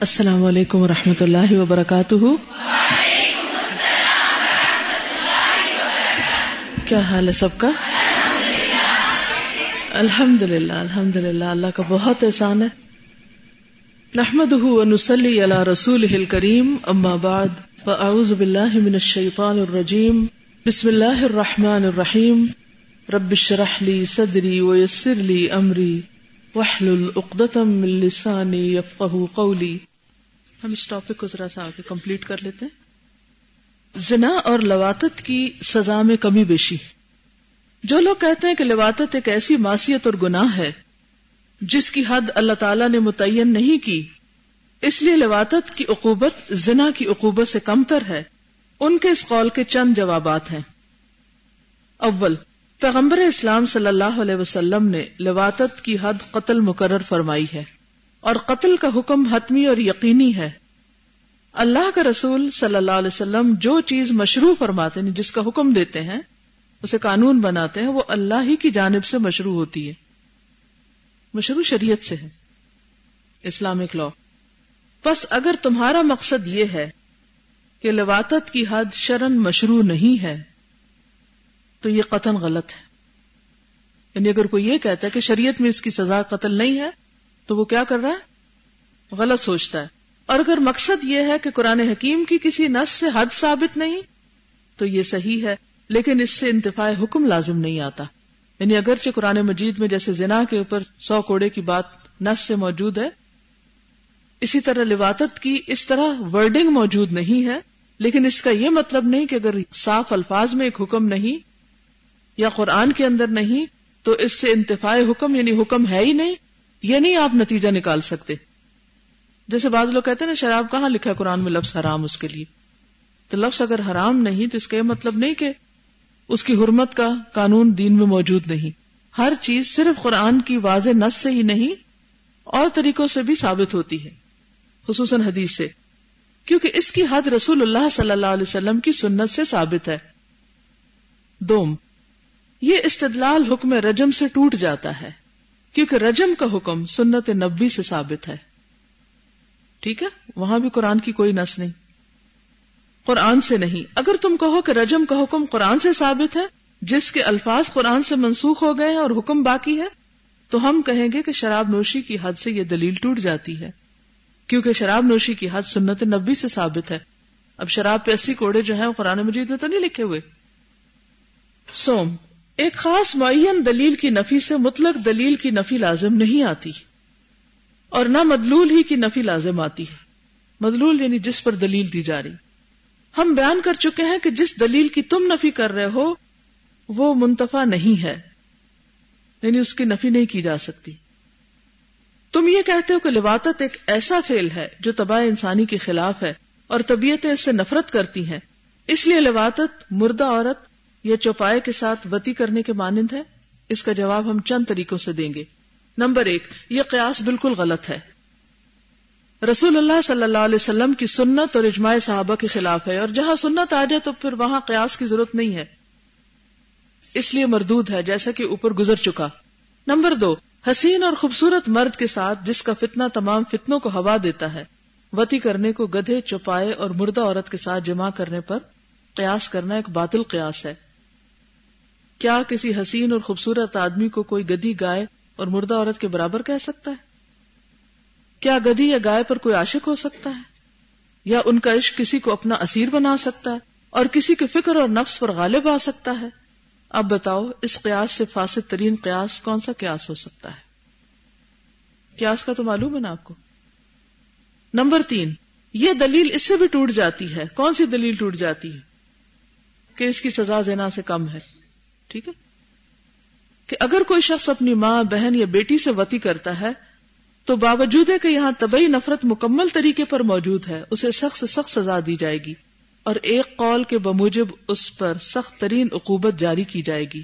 السلام علیکم و رحمۃ اللہ وبرکاتہ۔ کیا حال ہے سب کا؟ الحمد للہ الحمد للہ اللہ کا بہت احسان ہے۔ نحمد نسلی اللہ رسول کریم اما بعد، فاعوذ باللہ من الشیطان الرجیم، بسم اللہ الرحمن الرحیم۔ رب اشرح لی صدری ویسر لی امری، واحلل عقدۃ من لسانی یفقهوا قولی۔ ہم اس ٹاپک کو ذرا سا آگے کمپلیٹ کر لیتے ہیں۔ زنا اور لواتت کی سزا میں کمی بیشی۔ جو لوگ کہتے ہیں کہ لواتت ایک ایسی معصیت اور گناہ ہے، جس کی حد اللہ تعالی نے متعین نہیں کی، اس لیے لواتت کی عقوبت زنا کی عقوبت سے کم تر ہے۔ ان کے اس قول کے چند جوابات ہیں۔ اول، پیغمبر اسلام صلی اللہ علیہ وسلم نے لواتت کی حد قتل مقرر فرمائی ہے۔ اور قتل کا حکم حتمی اور یقینی ہے۔ اللہ کا رسول صلی اللہ علیہ وسلم جو چیز مشروع فرماتے ہیں، جس کا حکم دیتے ہیں، اسے قانون بناتے ہیں، وہ اللہ ہی کی جانب سے مشروع ہوتی ہے۔ مشروع شریعت سے ہے۔ اسلامک لا بس اگر تمہارا مقصد یہ ہے کہ لواتت کی حد شرن مشروع نہیں ہے، تو یہ قتل غلط ہے۔ یعنی اگر کوئی یہ کہتا ہے کہ شریعت میں اس کی سزا قتل نہیں ہے تو وہ کیا کر رہا ہے؟ غلط سوچتا ہے۔ اور اگر مقصد یہ ہے کہ قرآن حکیم کی کسی نس سے حد ثابت نہیں، تو یہ صحیح ہے، لیکن اس سے انتفاع حکم لازم نہیں آتا۔ یعنی اگرچہ قرآن مجید میں جیسے زنا کے اوپر سو کوڑے کی بات نس سے موجود ہے، اسی طرح لواتت کی اس طرح ورڈنگ موجود نہیں ہے، لیکن اس کا یہ مطلب نہیں کہ اگر صاف الفاظ میں ایک حکم نہیں یا قرآن کے اندر نہیں، تو اس سے انتفاع حکم یعنی حکم ہے ہی نہیں۔ یہ نہیں آپ نتیجہ نکال سکتے۔ جیسے بعض لوگ کہتے ہیں نا، شراب کہاں لکھا ہے قرآن میں لفظ حرام اس کے لیے؟ تو لفظ اگر حرام نہیں تو اس کا یہ مطلب نہیں کہ اس کی حرمت کا قانون دین میں موجود نہیں۔ ہر چیز صرف قرآن کی واضح نس سے ہی نہیں، اور طریقوں سے بھی ثابت ہوتی ہے، خصوصاً حدیث سے۔ کیونکہ اس کی حد رسول اللہ صلی اللہ علیہ وسلم کی سنت سے ثابت ہے۔ دوم، یہ استدلال حکم رجم سے ٹوٹ جاتا ہے۔ کیونکہ رجم کا حکم سنت نبی سے ثابت ہے۔ ٹھیک ہے؟ وہاں بھی قرآن کی کوئی نس نہیں۔ قرآن سے نہیں۔ اگر تم کہو کہ رجم کا حکم قرآن سے ثابت ہے، جس کے الفاظ قرآن سے منسوخ ہو گئے ہیں اور حکم باقی ہے، تو ہم کہیں گے کہ شراب نوشی کی حد سے یہ دلیل ٹوٹ جاتی ہے۔ کیونکہ شراب نوشی کی حد سنت نبی سے ثابت ہے۔ اب شراب پہ اسی کوڑے جو ہیں قرآن مجید میں تو نہیں لکھے ہوئے۔ سوم ایک خاص معین دلیل کی نفی سے مطلق دلیل کی نفی لازم نہیں آتی اور نہ مدلول ہی کی نفی لازم آتی ہے۔ مدلول یعنی جس پر دلیل دی جا رہی۔ ہم بیان کر چکے ہیں کہ جس دلیل کی تم نفی کر رہے ہو، وہ منتفع نہیں ہے۔ یعنی اس کی نفی نہیں کی جا سکتی۔ تم یہ کہتے ہو کہ لباتت ایک ایسا فیل ہے جو تباہ انسانی کے خلاف ہے اور طبیعتیں اس سے نفرت کرتی ہیں۔ اس لیے لباتت مردہ عورت یا چوپائے کے ساتھ وتی کرنے کے مانند ہے؟ اس کا جواب ہم چند طریقوں سے دیں گے۔ نمبر ایک، یہ قیاس بالکل غلط ہے۔ رسول اللہ صلی اللہ علیہ وسلم کی سنت اور اجماع صحابہ کے خلاف ہے، اور جہاں سنت آ جائے تو پھر وہاں قیاس کی ضرورت نہیں ہے۔ اس لیے مردود ہے، جیسا کہ اوپر گزر چکا۔ نمبر دو، حسین اور خوبصورت مرد کے ساتھ جس کا فتنہ تمام فتنوں کو ہوا دیتا ہے، وتی کرنے کو گدھے، چوپائے اور مردہ عورت کے ساتھ جمع کرنے پر قیاس کرنا ایک باطل قیاس ہے۔ کیا کسی حسین اور خوبصورت آدمی کو کوئی گدی گائے اور مردہ عورت کے برابر کہہ سکتا ہے؟ کیا گدی یا گائے پر کوئی عاشق ہو سکتا ہے؟ یا ان کا عشق کسی کو اپنا اسیر بنا سکتا ہے اور کسی کے فکر اور نفس پر غالب آ سکتا ہے؟ اب بتاؤ، اس قیاس سے فاسد ترین قیاس کون سا قیاس ہو سکتا ہے؟ قیاس کا تو معلوم ہے نا آپ کو؟ نمبر تین، یہ دلیل اس سے بھی ٹوٹ جاتی ہے۔ کون سی دلیل ٹوٹ جاتی ہے؟ کہ اس کی سزا زنا سے کم ہے۔ ٹھیک ہے؟ کہ اگر کوئی شخص اپنی ماں، بہن یا بیٹی سے وتی کرتا ہے، تو باوجود ہے کہ یہاں طبی نفرت مکمل طریقے پر موجود ہے، اسے سخت سے سخت سزا دی جائے گی اور ایک قول کے بموجب اس پر سخت ترین عقوبت جاری کی جائے گی۔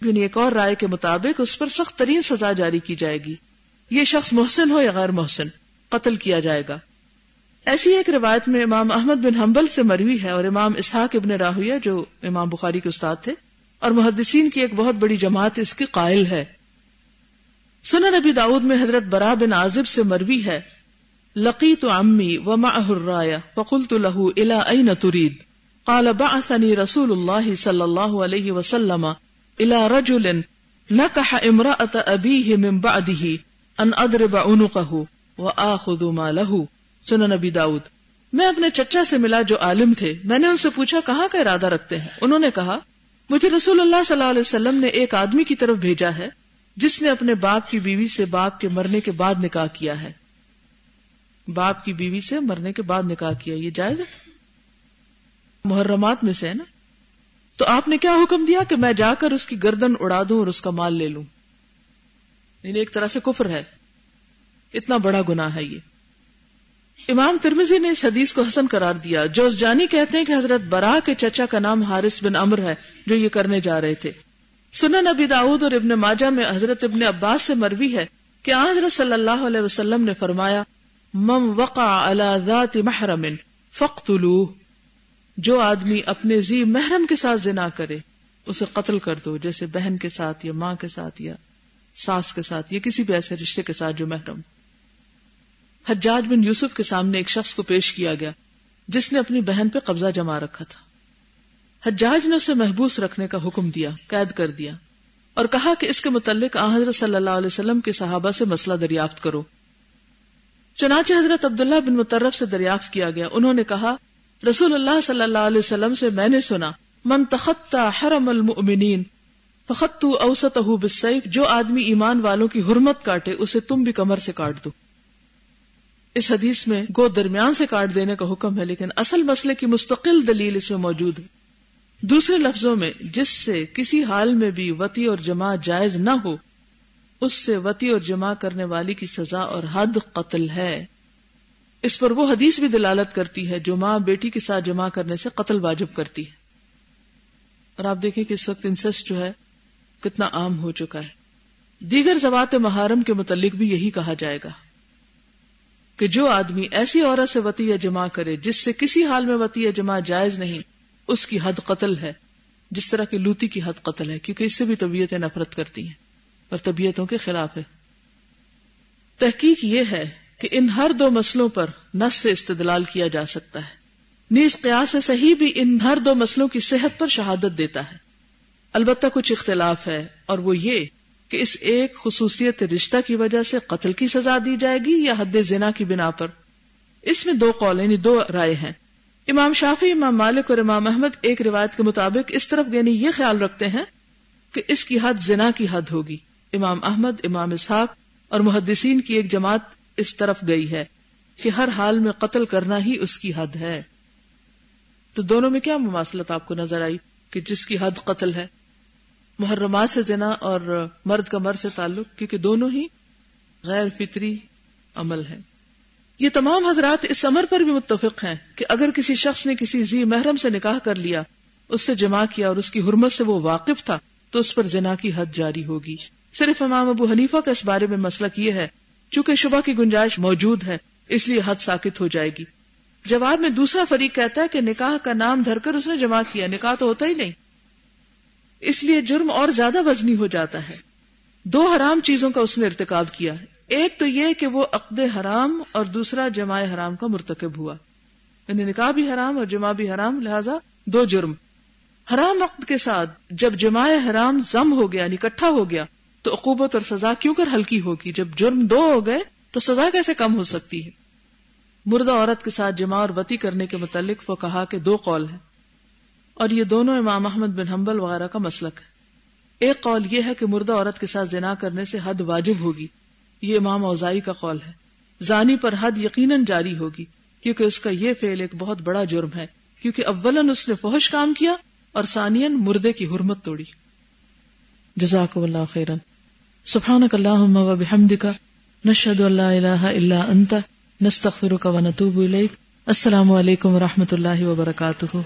یعنی ایک اور رائے کے مطابق اس پر سخت ترین سزا جاری کی جائے گی۔ یہ شخص محسن ہو یا غیر محسن، قتل کیا جائے گا۔ ایسی ایک روایت میں امام احمد بن حنبل سے مروی ہے اور امام اسحاق ابن راہویہ جو امام بخاری کے استاد تھے اور محدثین کی ایک بہت بڑی جماعت اس کی قائل ہے۔ سنن نبی داود میں حضرت برا بن عازب سے مروی ہے لقيت عمي ومعه الراية فقلت له إلى أين تريد قال بعثني رسول الله صلى الله عليه وسلم إلى رجل نكح امرأة أبيه من بعده أن أضرب عنقه وآخذ ما له سنن نبی داود میں اپنے چچا سے ملا جو عالم تھے، میں نے ان سے پوچھا، کہاں کا ارادہ رکھتے ہیں؟ انہوں نے کہا، مجھے رسول اللہ صلی اللہ علیہ وسلم نے ایک آدمی کی طرف بھیجا ہے، جس نے اپنے باپ کی بیوی سے باپ کے مرنے کے بعد نکاح کیا ہے۔ باپ کی بیوی سے مرنے کے بعد نکاح کیا، یہ جائز ہے؟ محرمات میں سے ہے نا؟ تو آپ نے کیا حکم دیا کہ میں جا کر اس کی گردن اڑا دوں اور اس کا مال لے لوں؟ یعنی ایک طرح سے کفر ہے۔ اتنا بڑا گناہ ہے یہ۔ امام ترمزی نے اس حدیث کو حسن قرار دیا، جو جانی کہتے ہیں کہ حضرت برا کے چچا کا نام حارث بن امر ہے، جو یہ کرنے جا رہے تھے۔ سنن نبی داود اور ابن ماجہ میں حضرت ابن عباس سے مروی ہے کہ حضرت صلی اللہ علیہ وسلم نے فرمایا مم وقع على ذات محرم فقتلوه جو آدمی اپنے زی محرم کے ساتھ زنا کرے، اسے قتل کر دو، جیسے بہن کے ساتھ یا ماں کے ساتھ یا ساس کے ساتھ، یا کسی بھی ایسے رشتے کے ساتھ جو محرم حجاج بن یوسف کے سامنے ایک شخص کو پیش کیا گیا، جس نے اپنی بہن پہ قبضہ جما رکھا تھا۔ حجاج نے اسے محبوس رکھنے کا حکم دیا، قید کر دیا اور کہا کہ اس کے متعلق حضرت صلی اللہ علیہ وسلم کے صحابہ سے مسئلہ دریافت کرو۔ چنانچہ حضرت عبداللہ بن مترف سے دریافت کیا گیا۔ انہوں نے کہا، رسول اللہ صلی اللہ علیہ وسلم سے میں نے سنا، من تخطا حرم المؤمنین، فخطو اوسطہ بالسیف، جو آدمی ایمان والوں کی حرمت کاٹے، اسے تم بھی کمر سے کاٹ دو۔ اس حدیث میں گو درمیان سے کاٹ دینے کا حکم ہے، لیکن اصل مسئلے کی مستقل دلیل اس میں موجود ہے۔ دوسرے لفظوں میں، جس سے کسی حال میں بھی وتی اور جمع جائز نہ ہو، اس سے وتی اور جمع کرنے والی کی سزا اور حد قتل ہے۔ اس پر وہ حدیث بھی دلالت کرتی ہے جو ماں بیٹی کے ساتھ جمع کرنے سے قتل واجب کرتی ہے۔ اور آپ دیکھیں کہ اس وقت انسسٹ جو ہے، کتنا عام ہو چکا ہے۔ دیگر زبات محارم کے متعلق بھی یہی کہا جائے گا۔ کہ جو آدمی ایسی عورت سے وتی یا جمع کرے جس سے کسی حال میں وتی یا جمع جائز نہیں، اس کی حد قتل ہے، جس طرح کی لوتی کی حد قتل ہے، کیونکہ اس سے بھی طبیعتیں نفرت کرتی ہیں، اور طبیعتوں کے خلاف ہے۔ تحقیق یہ ہے کہ ان ہر دو مسئلوں پر نس سے استدلال کیا جا سکتا ہے۔ نیز قیاس صحیح بھی ان ہر دو مسئلوں کی صحت پر شہادت دیتا ہے۔ البتہ کچھ اختلاف ہے، اور وہ یہ کہ اس ایک خصوصیت رشتہ کی وجہ سے قتل کی سزا دی جائے گی یا حد زنا کی بنا پر؟ اس میں دو قول یعنی دو رائے ہیں۔ امام شافی امام مالک اور امام احمد ایک روایت کے مطابق اس طرف یعنی یہ خیال رکھتے ہیں کہ اس کی حد زنا کی حد ہوگی۔ امام احمد، امام اسحاق اور محدثین کی ایک جماعت اس طرف گئی ہے کہ ہر حال میں قتل کرنا ہی اس کی حد ہے۔ تو دونوں میں کیا مماثلت آپ کو نظر آئی کہ جس کی حد قتل ہے؟ محرمات سے زنا اور مرد کا مرد سے تعلق، کیونکہ دونوں ہی غیر فطری عمل ہے یہ تمام حضرات اس عمر پر بھی متفق ہیں کہ اگر کسی شخص نے کسی زی محرم سے نکاح کر لیا، اس سے جمع کیا اور اس کی حرمت سے وہ واقف تھا، تو اس پر زنا کی حد جاری ہوگی۔ صرف امام ابو حنیفہ کا اس بارے میں مسئلہ یہ ہے، چونکہ شبہ کی گنجائش موجود ہے، اس لیے حد ساکت ہو جائے گی۔ جواب میں دوسرا فریق کہتا ہے کہ نکاح کا نام دھر کر اس نے جمع کیا، نکاح تو ہوتا ہی نہیں۔ اس لیے جرم اور زیادہ وزنی ہو جاتا ہے۔ دو حرام چیزوں کا اس نے ارتکاب کیا۔ ایک تو یہ کہ وہ عقد حرام اور دوسرا جماع حرام کا مرتکب ہوا۔ یعنی نکاح بھی حرام اور جمع بھی حرام، لہذا دو جرم۔ حرام عقد کے ساتھ جب جماع حرام ضم ہو گیا یعنی اکٹھا ہو گیا، تو عقوبت اور سزا کیوں کر ہلکی ہوگی؟ جب جرم دو ہو گئے، تو سزا کیسے کم ہو سکتی ہے؟ مردہ عورت کے ساتھ جمع اور وتی کرنے کے متعلق وہ کہا کہ دو قول ہیں۔ اور یہ دونوں امام احمد بن حنبل وغیرہ کا مسلک ہے۔ ایک قول یہ ہے کہ مردہ عورت کے ساتھ زنا کرنے سے حد واجب ہوگی۔ یہ امام اوزائی کا قول ہے۔ زانی پر حد یقیناً جاری ہوگی، کیونکہ اس کا یہ فعل ایک بہت بڑا جرم ہے، کیونکہ اولن اس نے فحش کام کیا اور ثانین مردے کی حرمت توڑی۔ جزاک اللہ خیرن۔ سبحانک اللہم و بحمدک، نشہد اللہ الہ الا انت، نستغفرک و نتوب الیک۔ السلام علیکم و رحمت اللہ وبرکاتہ۔